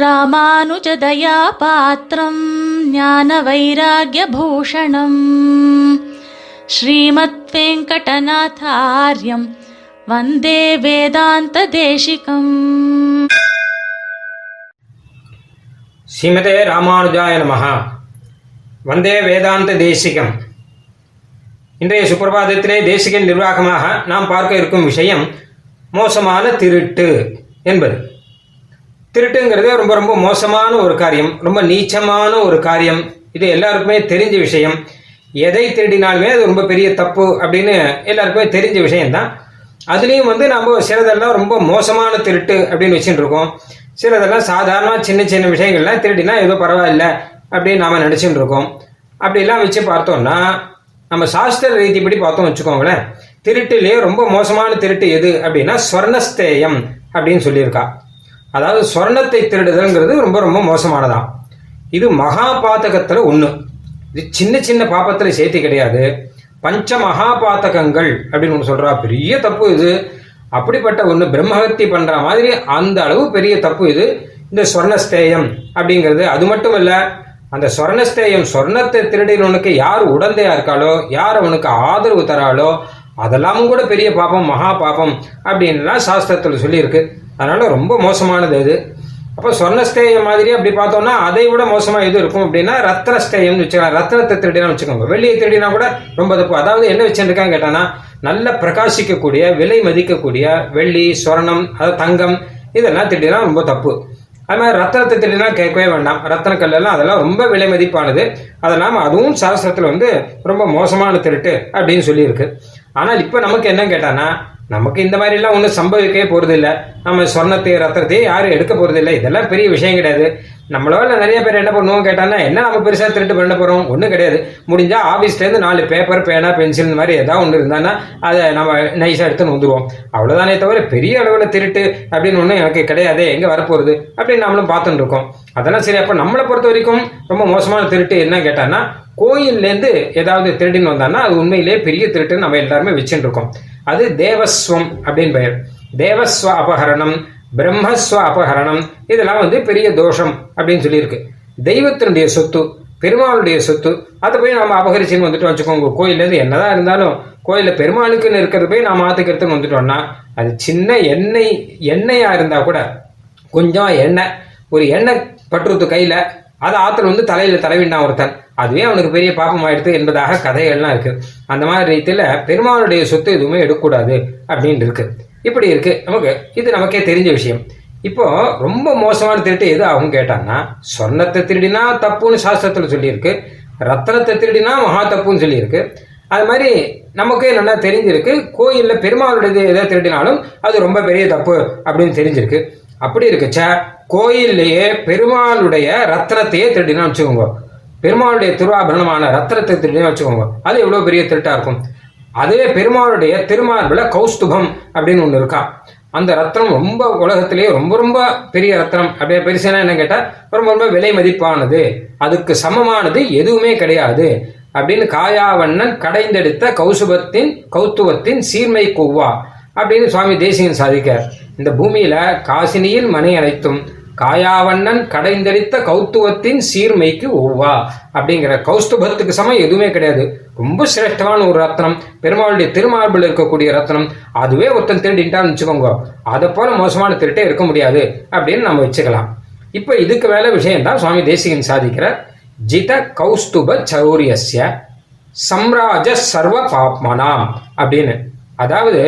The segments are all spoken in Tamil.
ராமானுஜதயாபாத்திரம் ஞான வைராகியபூஷணம் ஸ்ரீமத் வெங்கடநாதாரியம் வந்தே வேதாந்த தேசிகம் ஸ்ரீமதே ராமானுஜாய நமஹா வந்தே வேதாந்த தேசிகம் இன்றைய சுப்பிரபாதத்திலே தேசிகன் நிர்வாகமாக நாம் பார்க்க இருக்கும் விஷயம் மோசமான திருட்டு என்பது. திருட்டுங்கிறதே ரொம்ப ரொம்ப மோசமான ஒரு காரியம் ரொம்ப நீச்சமான ஒரு காரியம். இது எல்லாருக்குமே தெரிஞ்ச விஷயம். எதை திருடினாலுமே அது ரொம்ப பெரிய தப்பு அப்படின்னு எல்லாருக்குமே தெரிஞ்ச விஷயம்தான். அதுலேயும் வந்து நம்ம சிலதெல்லாம் ரொம்ப மோசமான திருட்டு அப்படின்னு வச்சுட்டு இருக்கோம் சிலதெல்லாம் சாதாரண சின்ன சின்ன விஷயங்கள்லாம் திருடினா ஏதோ பரவாயில்ல அப்படின்னு நாம நினச்சிட்டு இருக்கோம் அப்படிலாம் வச்சு பார்த்தோம்னா நம்ம சாஸ்திர ரீதிப்படி பார்த்தோம் வச்சுக்கோங்களேன். திருட்டுலேயே ரொம்ப மோசமான திருட்டு எது அப்படின்னா ஸ்வர்ணஸ்தேயம் அப்படின்னு சொல்லியிருக்கா. அதாவது சொர்ணத்தை திருடுதல்ங்கிறது ரொம்ப ரொம்ப மோசமானதான் இது மகா பாத்தகத்துல ஒண்ணு. இது சின்ன சின்ன பாப்பத்துல சேர்த்து கிடையாது. பஞ்ச மகா பாத்தகங்கள் அப்படின்னு ஒன்று சொல்றா. பெரிய தப்பு இது. அப்படிப்பட்ட ஒன்று பிரம்மஹத்தி பண்ற மாதிரி அந்த அளவு பெரிய தப்பு இது. இந்த சொர்ணஸ்தேயம் அப்படிங்கிறது அது மட்டும் இல்ல அந்த சொர்ணஸ்தேயம் சொர்ணத்தை திருடினவனுக்கு யார் உடந்தையா இருக்காளோ யார் அவனுக்கு ஆதரவு தராளோ அதெல்லாமும் கூட பெரிய பாப்பம் மகா பாப்பம் அப்படின்லாம் சாஸ்திரத்தில் சொல்லியிருக்கு. அதனால ரொம்ப மோசமானது அது அப்போ சொர்ணஸ்தேயம் மாதிரி அப்படி பார்த்தோம்னா அதை விட மோசமா எது இருக்கும் அப்படின்னா ரத்னஸ்தேயம்னு வச்சுக்கலாம் ரத்னத்தை திருடினா வச்சுக்கோங்க. வெள்ளியை திருடினா கூட ரொம்ப தப்பு. அதாவது என்ன வச்சுருக்காங்க கேட்டானா நல்ல பிரகாசிக்கக்கூடிய விலை மதிக்கக்கூடிய வெள்ளி சொர்ணம் அதாவது தங்கம் இதெல்லாம் திருடினா ரொம்ப தப்பு. அது மாதிரி ரத்தனத்தை திருடினா கேட்கவே வேண்டாம். ரத்தன அதெல்லாம் ரொம்ப விலை மதிப்பானது. அதெல்லாம் அதுவும் சாஸ்திரத்தில் வந்து ரொம்ப மோசமான திருட்டு அப்படின்னு சொல்லியிருக்கு. ஆனால் இப்போ நமக்கு என்ன கேட்டானா நமக்கு இந்த மாதிரிலாம் ஒன்றும் சம்பவிக்கவே போகிறதில்ல நம்ம சொர்ணத்தையும் ரத்தத்தையும் யாரும் எடுக்க போகிறதில்ல இதெல்லாம் பெரிய விஷயம் கிடையாது. நம்மளால நிறைய பேர் என்ன பண்ணுவோம் கேட்டாங்கன்னா என்ன நம்ம பெருசாக திருட்டு பண்ண போகிறோம் ஒன்றும் கிடையாது. முடிஞ்சா ஆஃபீஸ்லேருந்து நாலு பேப்பர் பேனா பென்சில் இந்த மாதிரி ஏதாவது ஒன்று இருந்தான்னா அதை நம்ம நைஸாக எடுத்துன்னு வந்துடுவோம் அவ்வளோதானே தவிர பெரிய அளவில் திருட்டு அப்படின்னு ஒன்றும் எனக்கு கிடையாது. எங்கே வரப்போகிறது அப்படின்னு நம்மளும் பார்த்துட்டு இருக்கோம். அதெல்லாம் சரி. அப்போ நம்மளை பொறுத்த வரைக்கும் ரொம்ப மோசமான திருட்டு என்ன கேட்டான்னா கோயில்லேருந்து ஏதாவது திருடின்னு வந்தான்னா அது உண்மையிலேயே பெரிய திருட்டுன்னு நம்ம எல்லாருமே வச்சுட்டு இருக்கோம். அது தேவஸ்வம் அப்படின்னு பெயர். தேவஸ்வ அபகரணம் பிரம்மஸ்வ அபகரணம் இதெல்லாம் வந்து பெரிய தோஷம் அப்படின்னு சொல்லியிருக்கு. தெய்வத்தினுடைய சொத்து பெருமாளுடைய சொத்து அதை போய் நம்ம அபகரிச்சுன்னு வந்துட்டு வச்சுக்கோங்க. கோயிலேருந்து என்னதான் இருந்தாலும் கோயிலில் பெருமாளுக்குன்னு இருக்கிறது போய் நாம் ஆத்துக்கிறதுன்னு வந்துட்டோம்னா அது சின்ன எண்ணெய் எண்ணெயா இருந்தா கூட கொஞ்சம் எண்ணெய் ஒரு எண்ணெய் பற்றுத்து கையில அதை ஆத்தர் வந்து தலையில தடவிண்டான் ஒருத்தன். அதுவே அவனுக்கு பெரிய பாப்பம் ஆயிடுது என்பதாக கதைகள்லாம் இருக்கு. அந்த மாதிரி ரீதியில பெருமாளுடைய சொத்து எதுவுமே எடுக்கக்கூடாது அப்படின்னு இருக்கு. இப்படி இருக்கு. நமக்கு இது நமக்கே தெரிஞ்ச விஷயம். இப்போ ரொம்ப மோசமான திருட்டு எது அவங்க கேட்டாங்கன்னா சொர்ணத்தை திருடினா தப்புன்னு சாஸ்திரத்துல சொல்லியிருக்கு. ரத்தனத்தை திருடினா மகா தப்புன்னு சொல்லியிருக்கு. அது மாதிரி நமக்கே நல்லா தெரிஞ்சிருக்கு. கோயில்ல பெருமாளுடைய எதை திருடினாலும் அது ரொம்ப பெரிய தப்பு அப்படின்னு தெரிஞ்சிருக்கு. அப்படி இருக்குச்ச கோயில்லையே பெருமாளுடைய ரத்னத்தையே திருடினா வச்சுக்கோங்க. பெருமாளுடைய திருவாபரணமான ரத்னத்தை திருடினா வச்சுக்கோங்க. அது எவ்வளவு பெரிய திருட்டா இருக்கும்? அதே பெருமாளுடைய திருமார்பில கௌஸ்துபம் அப்படின்னு ஒண்ணு இருக்கா. அந்த ரத்னம் ரொம்ப உலகத்திலேயே ரொம்ப ரொம்ப பெரிய ரத்னம் அப்படியே பெருசுனா என்ன கேட்டா ரொம்ப ரொம்ப விலை மதிப்பானது. அதுக்கு சமமானது எதுவுமே கிடையாது. அப்படின்னு காயாவண்ணன் கடைந்தெடுத்த கௌசுபத்தின் கௌத்துவத்தின் சீர்மை கொவ்வா அப்படின்னு சுவாமி தேசியன் சாதிக்கார் இந்த பூமியில காசினியில் மனை அனைத்தும் காயாவண்ணன் கடைந்தெளித்த கௌத்துவத்தின் சீர்மைக்கு ஒவ்வா அப்படிங்கிற கௌஸ்துபத்துக்கு சமம் எதுவுமே கிடையாது. ரொம்ப சிரேஷ்டமான ஒரு ரத்னம். பெருமாளுடைய திருமார்பில் இருக்கக்கூடிய ரத்னம். அதுவே ஒருத்தன் திருடின்ட்டான்னு வச்சுக்கோங்க. அதை போல மோசமான திருட்டே இருக்க முடியாது அப்படின்னு நம்ம வச்சுக்கலாம். இப்ப இதுக்கு மேல விஷயம் தான் சுவாமி தேசிகன் சாதிக்கிற ஜித கௌஸ்துப சௌரியஸ்ய சம்ராஜ சர்வ பாப்மனாம் அப்படின்னு. அதாவது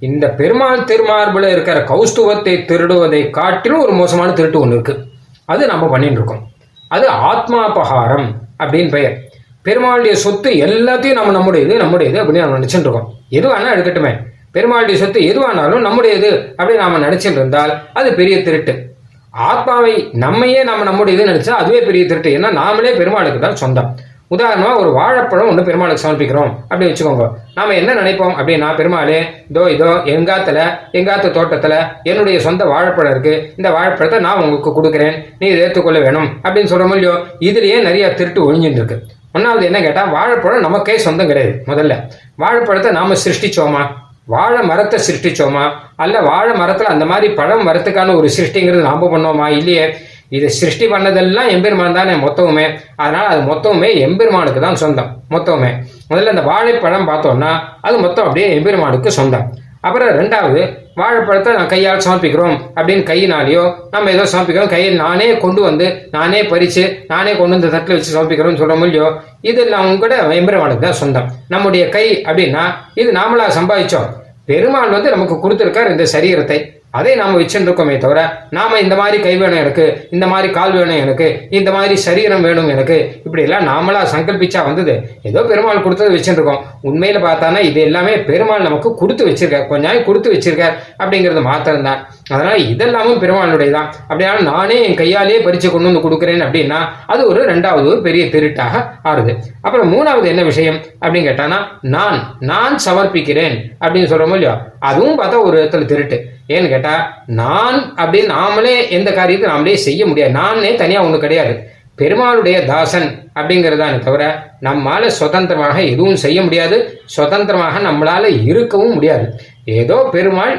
இந்த பெருமாள் திருமார்பில் இருக்கிற கௌஸ்துவத்தை திருடுவதை காட்டிலும் ஒரு மோசமான திருட்டு ஒன்று இருக்கு. அது நம்ம பண்ணிட்டு இருக்கோம். அது ஆத்மாபகாரம் அப்படின்னு பெயர். பெருமாளுடைய சொத்து எல்லாத்தையும் நம்ம நம்முடையது நம்முடையது அப்படின்னு நம்ம நினச்சிட்டு இருக்கோம். எது வேணா எடுக்கட்டுமே. பெருமாளுடைய சொத்து எதுவானாலும் நம்முடையது அப்படின்னு நாம நினைச்சிட்டு இருந்தால் அது பெரிய திருட்டு. ஆத்மாவை நம்மையே நம்ம நம்முடையது நினைச்சா அதுவே பெரிய திருட்டு. ஏன்னா நாமளே பெருமாளுக்கு தான் சொந்தம். உதாரணமா ஒரு வாழைப்பழம் ஒன்று பெருமாளுக்கு சமர்ப்பிக்கிறோம். அப்படின்னு வச்சுக்கோங்க. நாம என்ன நினைப்போம் அப்படின்னா பெருமாளே இதோ இதோ எங்காத்துல எங்காத்து தோட்டத்துல என்னுடைய சொந்த வாழைப்பழம் இருக்கு. இந்த வாழைப்பழத்தை நான் உங்களுக்கு கொடுக்குறேன். நீ இதை ஏற்றுக்கொள்ள வேணும். அப்படின்னு சொல்ற இல்லையோ இதுலயே நிறைய திருட்டு ஒழிஞ்சுட்டு இருக்கு. ஒன்னாவது என்ன கேட்டா வாழைப்பழம் நமக்கே சொந்தம் கிடையாது. முதல்ல வாழைப்பழத்தை நாம சிருஷ்டிச்சோமா? வாழை மரத்தை சிருஷ்டிச்சோமா? அல்ல வாழை மரத்துல அந்த மாதிரி பழம் வரத்துக்கான ஒரு சிருஷ்டிங்கிறது நாம பண்ணோமா? இல்லையே. இது சிருஷ்டி பண்ணதெல்லாம் எம்பெருமான் தானே மொத்தமுமே அதனால அது மொத்தமுமே எம்பெருமானுக்கு தான் சொந்தம் மொத்தமுமே முதல்ல இந்த வாழைப்பழம் பார்த்தோம்னா அது மொத்தம் அப்படியே எம்பெருமானுக்கு சொந்தம். அப்புறம் ரெண்டாவது வாழைப்பழத்தை நான் கையால் சமர்ப்பிக்கிறோம் அப்படின்னு கையினாலேயோ நம்ம ஏதோ சமர்ப்பிக்கிறோம் கையில் நானே கொண்டு வந்து நானே பறித்து நானே கொண்டு வந்து தட்டில் வச்சு சமர்ப்பிக்கிறோம்னு சொல்ல முடியும் இது எல்லாம் கூட எம்பெருமானுக்கு தான் சொந்தம். நம்முடைய கை அப்படின்னா இது நாமளாக சம்பாதிச்சோம். பெருமாள் வந்து நமக்கு கொடுத்துருக்கார் இந்த சரீரத்தை. அதை நாம வச்சுருக்கோமே தவிர நாம இந்த மாதிரி கை வேணும் எனக்கு இந்த மாதிரி கால் வேணும் எனக்கு இந்த மாதிரி சரீரம் வேணும் எனக்கு இப்படி எல்லாம் நாமளா சங்கல்பிச்சா வந்தது ஏதோ பெருமாள் கொடுத்தது வச்சுருக்கோம் உண்மையில பார்த்தானா இது எல்லாமே பெருமாள் நமக்கு கொடுத்து வச்சிருக்கார் கொஞ்ச நாள் கொடுத்து வச்சிருக்கார் அப்படிங்கிறது மாத்திரம்தான். அதனால் அதனால இதெல்லாமும் பெருமாளுடைய தான் அப்படியான நானே என் கையாலேயே பறிச்சு கொண்டு வந்து கொடுக்குறேன் அப்படின்னா அது ஒரு ரெண்டாவது ஒரு பெரிய திருட்டாக ஆறுது. அப்புறம் மூணாவது என்ன விஷயம் அப்படின்னு கேட்டானா நான் நான் சமர்ப்பிக்கிறேன் அப்படின்னு சொல்றோமோ இல்லையோ அதுவும் பார்த்தா ஒரு இடத்துல திருட்டு. ஏன்னு கேட்டால் நான் அப்படின்னு நாமளே எந்த காரியத்தை நாமளே செய்ய முடியாது. நானே தனியாக ஒன்று கிடையாது. பெருமாளுடைய தாசன் அப்படிங்கிறதானே தவிர நம்மால் சுதந்திரமாக எதுவும் செய்ய முடியாது. சுதந்திரமாக நம்மளால் இருக்கவும் முடியாது. ஏதோ பெருமாள்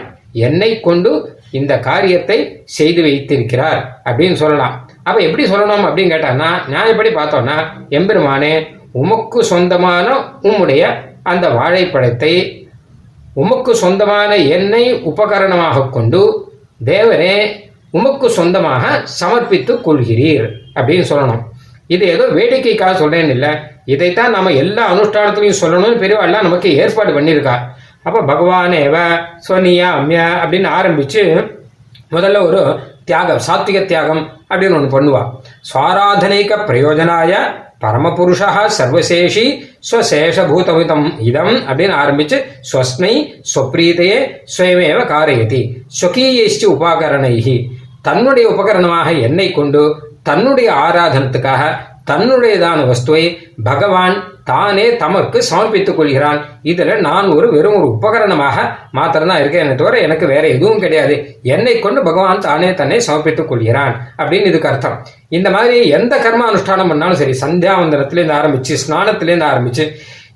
என்னை கொண்டு இந்த காரியத்தை செய்து வைத்திருக்கிறார் அப்படின்னு சொல்லலாம். அப்போ எப்படி சொல்லணும் அப்படின்னு கேட்டான்னா நான் எப்படி பார்த்தோம்னா எம்பெருமானே உமக்கு சொந்தமான உம்முடைய அந்த வாழைப்பழத்தை உமக்கு சொந்தமான என்னை உபகரணமாக கொண்டு தேவனே உமக்கு சொந்தமாக சமர்ப்பித்துக் கொள்கிறீர் அப்படின்னு சொல்லணும். இது ஏதோ வேடிக்கைக்காக சொல்றேன்னு இல்லை. இதைத்தான் நம்ம எல்லா அனுஷ்டானத்திலையும் சொல்லணும்னு பெரியவாள்லாம் நமக்கு ஏற்பாடு பண்ணியிருக்கா. அப்போ பகவானேவ சோனியா அம்யா அப்படின்னு ஆரம்பிச்சு முதல்ல ஒரு தியாகம் சாத்விக தியாகம் அப்படின்னு ஒன்று பண்ணுவா. சுவாராதனைக்க பிரயோஜனாய பரமபுருஷா சர்வசேஷி ஸ்வசேஷபூதவிதம் இதம் அப்படின்னு ஆரம்பிச்சு ஸ்வஸ்மை ஸ்வப்ரீதையே ஸ்வயமேவ காரயதி ஸ்வகீயைஷ்டி உபகரணைகி தன்னுடைய உபகரணமாக என்னை கொண்டு தன்னுடைய ஆராதனத்துக்காக தன்னுடையதான வஸ்துவை பகவான் தானே தமக்கு சமர்ப்பித்துக் கொள்கிறான். இதுல நான் ஒரு வெறும் ஒரு உபகரணமாக மாத்திரம்தான் இருக்கேன் தவிர எனக்கு வேற எதுவும் கிடையாது. என்னை கொண்டு பகவான் தானே தன்னை சமர்ப்பித்துக் கொள்கிறான் அப்படின்னு இதுக்கு அர்த்தம். இந்த மாதிரி எந்த கர்ம அனுஷ்டானம் பண்ணாலும் சரி சந்தியாவந்தனத்திலேருந்து ஆரம்பிச்சு ஸ்நானத்திலேருந்து ஆரம்பிச்சு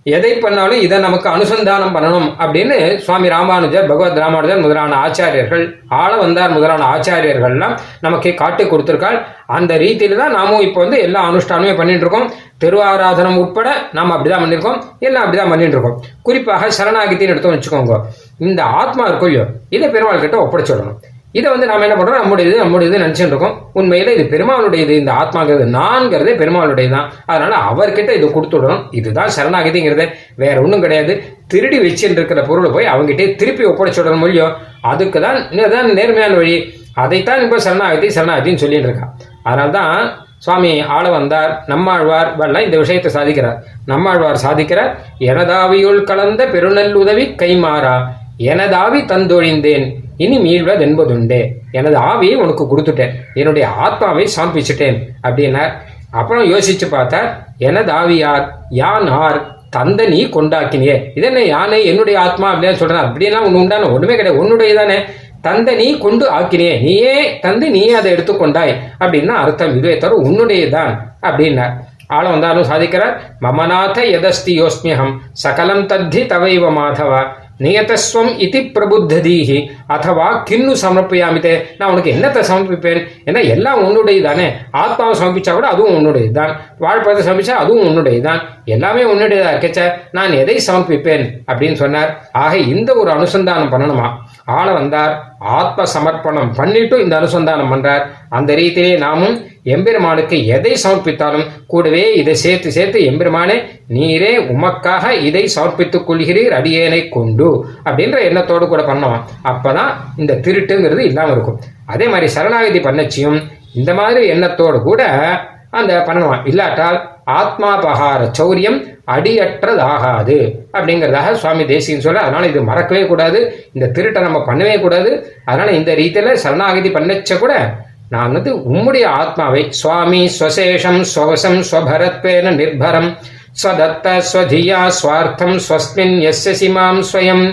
எதை பண்ணாலும் இதை நமக்கு அனுசந்தானம் பண்ணணும் அப்படின்னு சுவாமி ராமானுஜர் பகவத் ராமானுஜர் முதலான ஆச்சாரியர்கள் ஆள வந்தார் முதலான ஆச்சாரியர்கள்லாம் நமக்கு காட்டி கொடுத்துருக்காள் அந்த ரீதியில தான் நாமும் இப்போ வந்து எல்லா அனுஷ்டானமே பண்ணிட்டு இருக்கோம். திருவாராதனம் உட்பட நாம் அப்படிதான் பண்ணியிருக்கோம். எல்லாம் அப்படிதான் பண்ணிட்டு இருக்கோம். குறிப்பாக சரணாகித்தின்னு எடுத்தோம் வச்சுக்கோங்க. இந்த ஆத்மா இருக்கும் இல்லையோ இதை பெருமாள் கிட்ட ஒப்படைச்சிடணும். இதை வந்து நாம் என்ன பண்றோம்? நம்முடையது நம்முடையது நினைச்சுட்டு இருக்கோம் உண்மையில இது பெருமாளுடையது இந்த ஆத்மாங்கிறது நான்கிறதே பெருமாளுடையது தான் அதனால அவர்கிட்ட இதை கொடுத்துடணும் இதுதான் சரணாகதிங்கிறது. வேற ஒன்றும் கிடையாது. திருடி வச்சுட்டு இருக்கிற பொருளை போய் அவங்ககிட்டயே திருப்பி ஒப்படைச்சுடணும் மொழியோ. அதுக்கு தான் இதுதான் நேர்மையான வழி. அதைத்தான் இப்போ சரணாகதி சரணாகதின்னு சொல்லிட்டு இருக்கான் அதனால தான் சுவாமி ஆள வந்தார் நம்மாழ்வார் வரலாம் இந்த விஷயத்தை சாதிக்கிறார். நம்மாழ்வார் சாதிக்கிறார் எனதாவியுள் கலந்த பெருநல்லுதவி கைமாறா எனதாவி தந்தொழிந்தேன் இனி மீள்வது என்பதுண்டு எனது ஆவியை உனக்கு கொடுத்துட்டேன். என்னுடைய ஆத்மாவை சாம்பிச்சிட்டேன் அப்படின்னார். அப்புறம் யோசிச்சு பார்த்தா எனது ஆவியார் யான் ஆர்? தந்த நீ கொண்டாக்கினியே. இதென்ன யானை? என்னுடைய ஆத்மா? அப்படின்னு சொல்றேன் அப்படின்னா ஒன்று உண்டான ஒண்ணுமே கிடையாது. உன்னுடைய தானே தந்த நீ கொண்டு ஆக்கினியே. நீயே தந்து நீயே அதை எடுத்துக்கொண்டாய் அப்படின்னா அர்த்தம் இதுவே தவிர உன்னுடையதான் அப்படின்னார். ஆள வந்தாலும் சாதிக்கிறார். மமநாத எதஸ்தி யோஸ்மியகம் சகலம் தத்தி தவைவ மாதவா. நியதஸ்வம் இது பிரபுத்ததீஹி அதவா கின்னு சமர்ப்பியாமித்தே நான் உனக்கு என்னத்தை சமர்ப்பிப்பேன் ஏன்னா எல்லாம் உன்னுடையது தானே ஆத்மாவை சமர்ப்பிச்சா கூட அதுவும் உன்னுடையது தான் வாழ்ப்பதை சமர்ப்பிச்சா அதுவும் உன்னுடையது தான் எல்லாமே உன்னுடையதா இருக்கச்ச நான் எதை சமர்ப்பிப்பேன் அப்படின்னு சொன்னார்। ஆக இந்த ஒரு அனுசந்தானம் பண்ணணுமா? ஆள வந்தார்। ஆத்ம சமர்ப்பணம் பண்ணிட்டு இந்த அனுசந்தானம் பண்றார்। அந்த ரீதியிலே நாமும் எம்பெருமானுக்கு எதை சமர்ப்பித்தாலும் கூடவே இதை சேர்த்து சேர்த்து எம்பெருமானே நீரே உமக்காக இதை சமர்ப்பித்துக் கொள்கிறீர் அடியேனை கொண்டு அப்படின்ற எண்ணத்தோடு கூட பண்ணோம் அப்பதான் இந்த திருட்டுங்கிறது இல்லாம இருக்கும். அதே மாதிரி சரணாகதி பண்ணச்சியும் இந்த மாதிரி எண்ணத்தோடு கூட அந்த பண்ணலாம். இல்லாட்டால் ஆத்மாபகார சௌரியம் அடியற்றதாகாது அப்படிங்கிறதாக சுவாமி தேசிகன் சொல்ல அதனால இது மறக்கவே கூடாது. இந்த திருட்டை நம்ம பண்ணவே கூடாது. அதனால இந்த ரீதியில சரணாகதி பண்ணச்ச கூட நான் வந்து உம்முடைய ஆத்மாவை சுவாமி ஸ்வசேஷம் ஸ்வவசம் ஸ்வபரத்வேன நிர்பரம் ஸ்வதத்த ஸ்வதியா ஸ்வார்த்தம் ஸ்வஸ்மின் எஸ் சிமாம் ஸ்வயம்.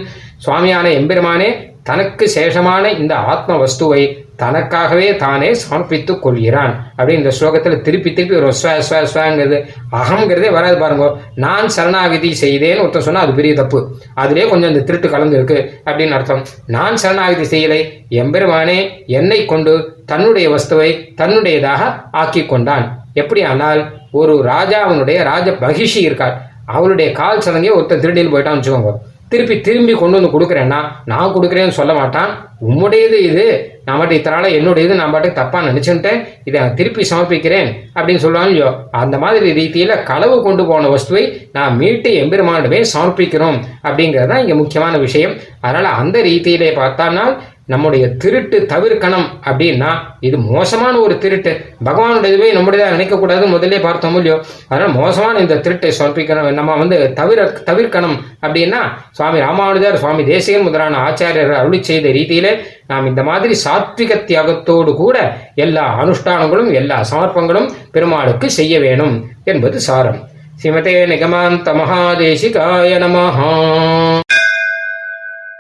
சுவாமியான எம்பெருமானே தனக்கு சேஷமான இந்த ஆத்ம வஸ்துவை தனக்காகவே தானே சமர்ப்பித்துக் கொள்கிறான். அப்படின்னு இந்த ஸ்லோகத்துல திருப்பி திருப்பி ஒரு ஸ்வ ஸ்வ ஸ்வங்கிறது அகங்கிறதே வராது பாருங்க. நான் சரணாகதி செய்தேன்னு ஒருத்தன் சொன்னா அது பெரிய தப்பு. அதுலயே கொஞ்சம் இந்த திருட்டு கலந்து இருக்கு அப்படின்னு அர்த்தம். நான் சரணாகதி செய்யலை. எம்பெருமானே என்னை கொண்டு தன்னுடைய வஸ்துவை தன்னுடையதாக ஆக்கி கொண்டான் எப்படி ஆனால் ஒரு ராஜாவினுடைய ராஜ மகிஷி இருக்கார். அவளுடைய கால் சதங்கே ஒருத்தன் திருடியில் போயிட்டான்னு வச்சுக்கோங்க. திருப்பி திரும்பி கொண்டு வந்து கொடுக்குறேன்னா நான் கொடுக்குறேன்னு சொல்ல மாட்டான். உம்முடையது இது. நான் மட்டும் இத்தனால என்னுடையது நான் பாட்டுக்கு தப்பா நினைச்சுட்டேன் இதை நான் திருப்பி சமர்ப்பிக்கிறேன் அப்படின்னு சொல்லுவாங்கயோ அந்த மாதிரி ரீதியில களவு கொண்டு போன வஸ்துவை நான் மீட்டு எம்பெருமானிடமே சமர்ப்பிக்கிறோம் அப்படிங்கிறது தான் இங்க முக்கியமான விஷயம். அதனால அந்த ரீதியிலே பார்த்தானால் நம்முடைய திருட்டு தவிர்க்கணும் அப்படின்னா இது மோசமான ஒரு திருட்டு. பகவானுடையதுவே நம்முடையதாக நினைக்கக்கூடாது முதல்ல பார்த்தோம் இல்லையோ? அதனால் மோசமான இந்த திருட்டை சமர்ப்பிக்கணும் நம்ம வந்து தவிர தவிர்க்கணும் அப்படின்னா சுவாமி ராமானுஜர் சுவாமி தேசிகன் முதலான ஆச்சாரியர் அருளி செய்த ரீதியிலே நாம் இந்த மாதிரி சாத்விக தியாகத்தோடு கூட எல்லா அனுஷ்டானங்களும் எல்லா சமர்ப்பங்களும் பெருமாளுக்கு செய்ய வேணும் என்பது சாரம். ஸ்ரீமதே நிகமாந்த மகாதேசிகாய நமஹா.